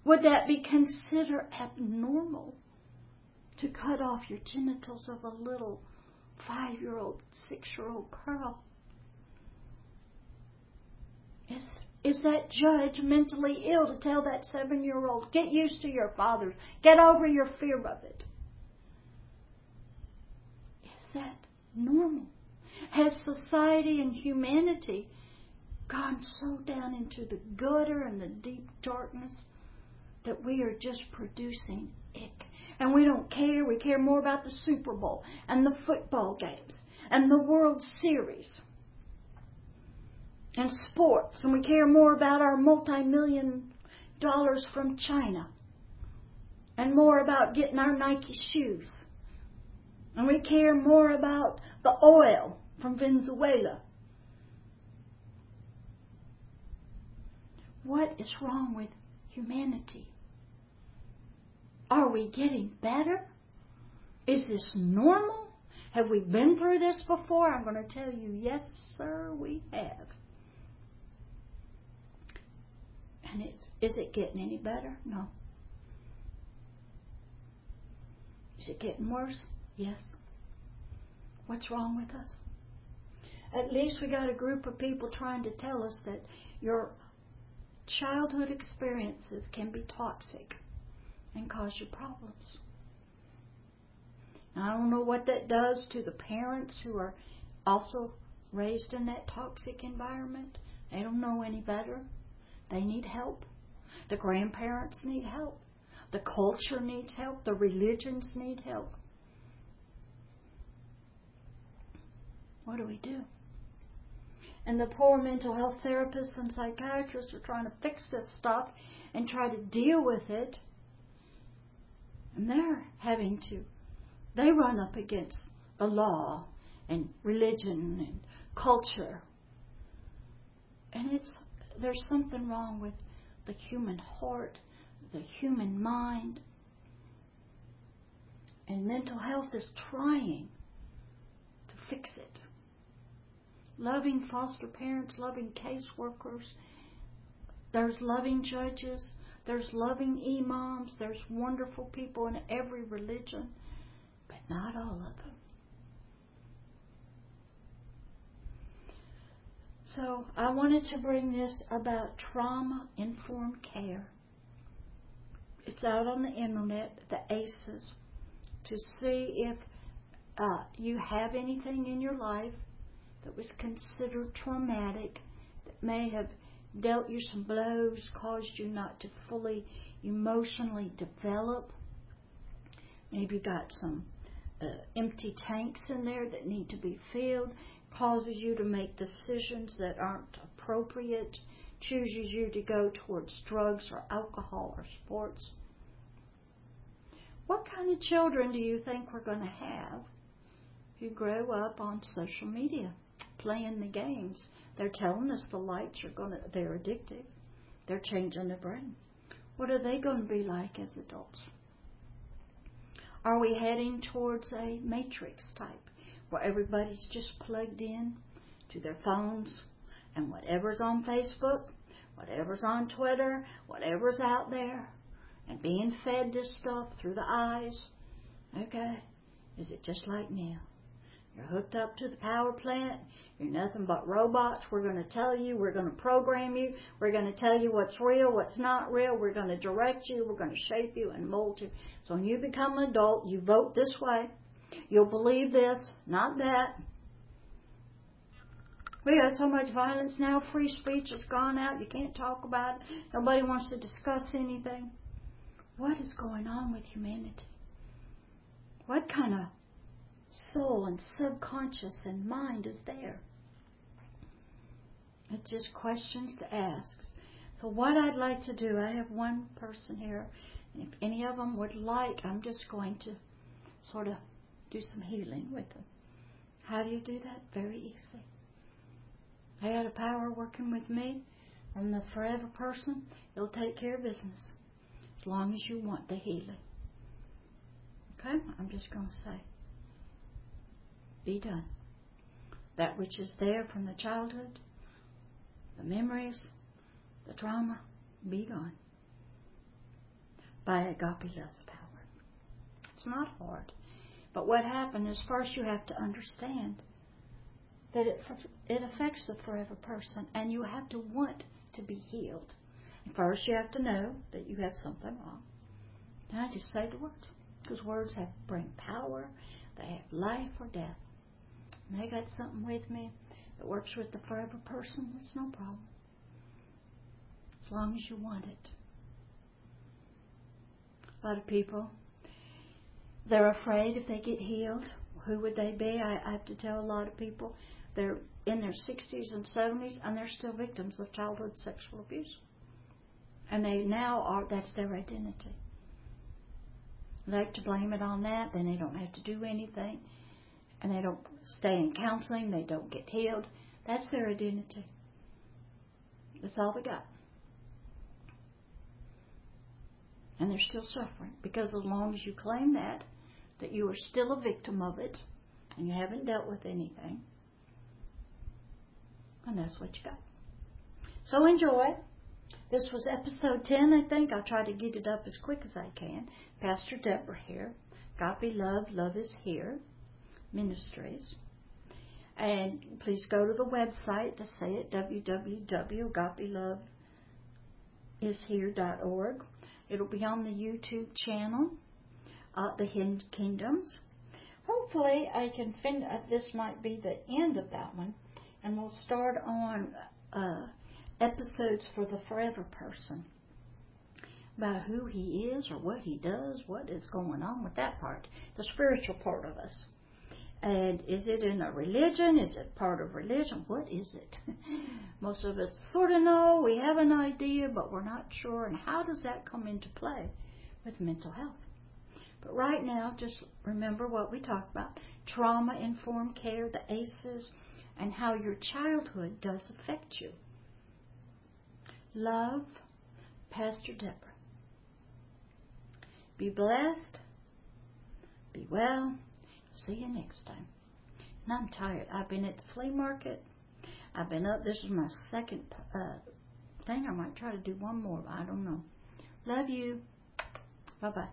Would that be considered abnormal to cut off your genitals of a little five year old, six year old girl. Is, is that judge mentally ill to tell that seven year old, get used to your father, get over your fear of it? Is that normal? Has society and humanity gone so down into the gutter and the deep darkness that we are just producing ick and we don't care. We care more about the Super Bowl and the football games and the World Series and sports, and we care more about our multi million dollars from China and more about getting our Nike shoes. And we care more about the oil from Venezuela. What is wrong with humanity? Are we getting better? Is this normal? Have we been through this before? I'm going to tell you, yes, sir, we have. And it's, is it getting any better? No. Is it getting worse? Yes. What's wrong with us? At least we got a group of people trying to tell us that your childhood experiences can be toxic and cause you problems. I don't know what that does to the parents who are also raised in that toxic environment. They don't know any better. They need help. The grandparents need help. The culture needs help. The religions need help. What do we do? And the poor mental health therapists and psychiatrists are trying to fix this stuff and try to deal with it. And they're having to they run up against the law and religion and culture. And it's there's something wrong with the human heart, the human mind. And mental health is trying to fix it. Loving foster parents, loving caseworkers, there's loving judges, there's loving imams, there's wonderful people in every religion but not all of them. So I wanted to bring this about trauma informed care. It's out on the internet, the ACEs, to see if uh, you have anything in your life that was considered traumatic, that may have dealt you some blows, caused you not to fully emotionally develop. Maybe got some uh, empty tanks in there that need to be filled, causes you to make decisions that aren't appropriate, chooses you to go towards drugs or alcohol or sports. What kind of children do you think we're going to have who grow up on social media, playing the games? They're telling us the lights are going to, they're addictive. They're changing their brain. What are they going to be like as adults? Are we heading towards a matrix type where everybody's just plugged in to their phones and whatever's on Facebook, whatever's on Twitter, whatever's out there, and being fed this stuff through the eyes? Okay? Is it just like now? You're hooked up to the power plant. You're nothing but robots. We're going to tell you. We're going to program you. We're going to tell you what's real, what's not real. We're going to direct you. We're going to shape you and mold you. So when you become an adult, you vote this way. You'll believe this, not that. We got so much violence now. Free speech has gone out. You can't talk about it. Nobody wants to discuss anything. What is going on with humanity? What kind of soul and subconscious and mind is there. It's just questions to ask. So, what I'd like to do, I have one person here, and if any of them would like, I'm just going to sort of do some healing with them. How do you do that? Very easy. I had a power working with me. I'm the forever person. It'll take care of business as long as you want the healing. Okay? I'm just going to say be done. That which is there from the childhood, the memories, the trauma, be gone. By agape love's power. It's not hard. But what happened is first you have to understand that it, it affects the forever person and you have to want to be healed. First you have to know that you have something wrong. I just say the words. Because words have bring power, they have life or death. And they got something with me that works with the forever person, it's no problem. As long as you want it. A lot of people, they're afraid if they get healed. Who would they be? I, I have to tell a lot of people they're in their 60s and 70s and they're still victims of childhood sexual abuse. And they now are, that's their identity. They like to blame it on that, then they don't have to do anything and they don't stay in counseling, they don't get healed. That's their identity. That's all they got. And they're still suffering because as long as you claim that, that you are still a victim of it and you haven't dealt with anything, and that's what you got. So enjoy. This was episode 10, I think. I'll try to get it up as quick as I can. Pastor Deborah here. God be loved. Love is here. Ministries. And please go to the website to say it www.agapeloveishere.org. It'll be on the YouTube channel, uh, The Hidden Kingdoms. Hopefully, I can fin. Uh, this might be the end of that one, and we'll start on uh, episodes for the Forever Person about who he is or what he does, what is going on with that part, the spiritual part of us. And is it in a religion? Is it part of religion? What is it? (laughs) Most of us sort of know, we have an idea, but we're not sure. And how does that come into play with mental health? But right now, just remember what we talked about trauma informed care, the ACEs, and how your childhood does affect you. Love, Pastor Deborah. Be blessed. Be well. See you next time. And I'm tired. I've been at the flea market. I've been up. This is my second uh, thing. I might try to do one more. I don't know. Love you. Bye bye.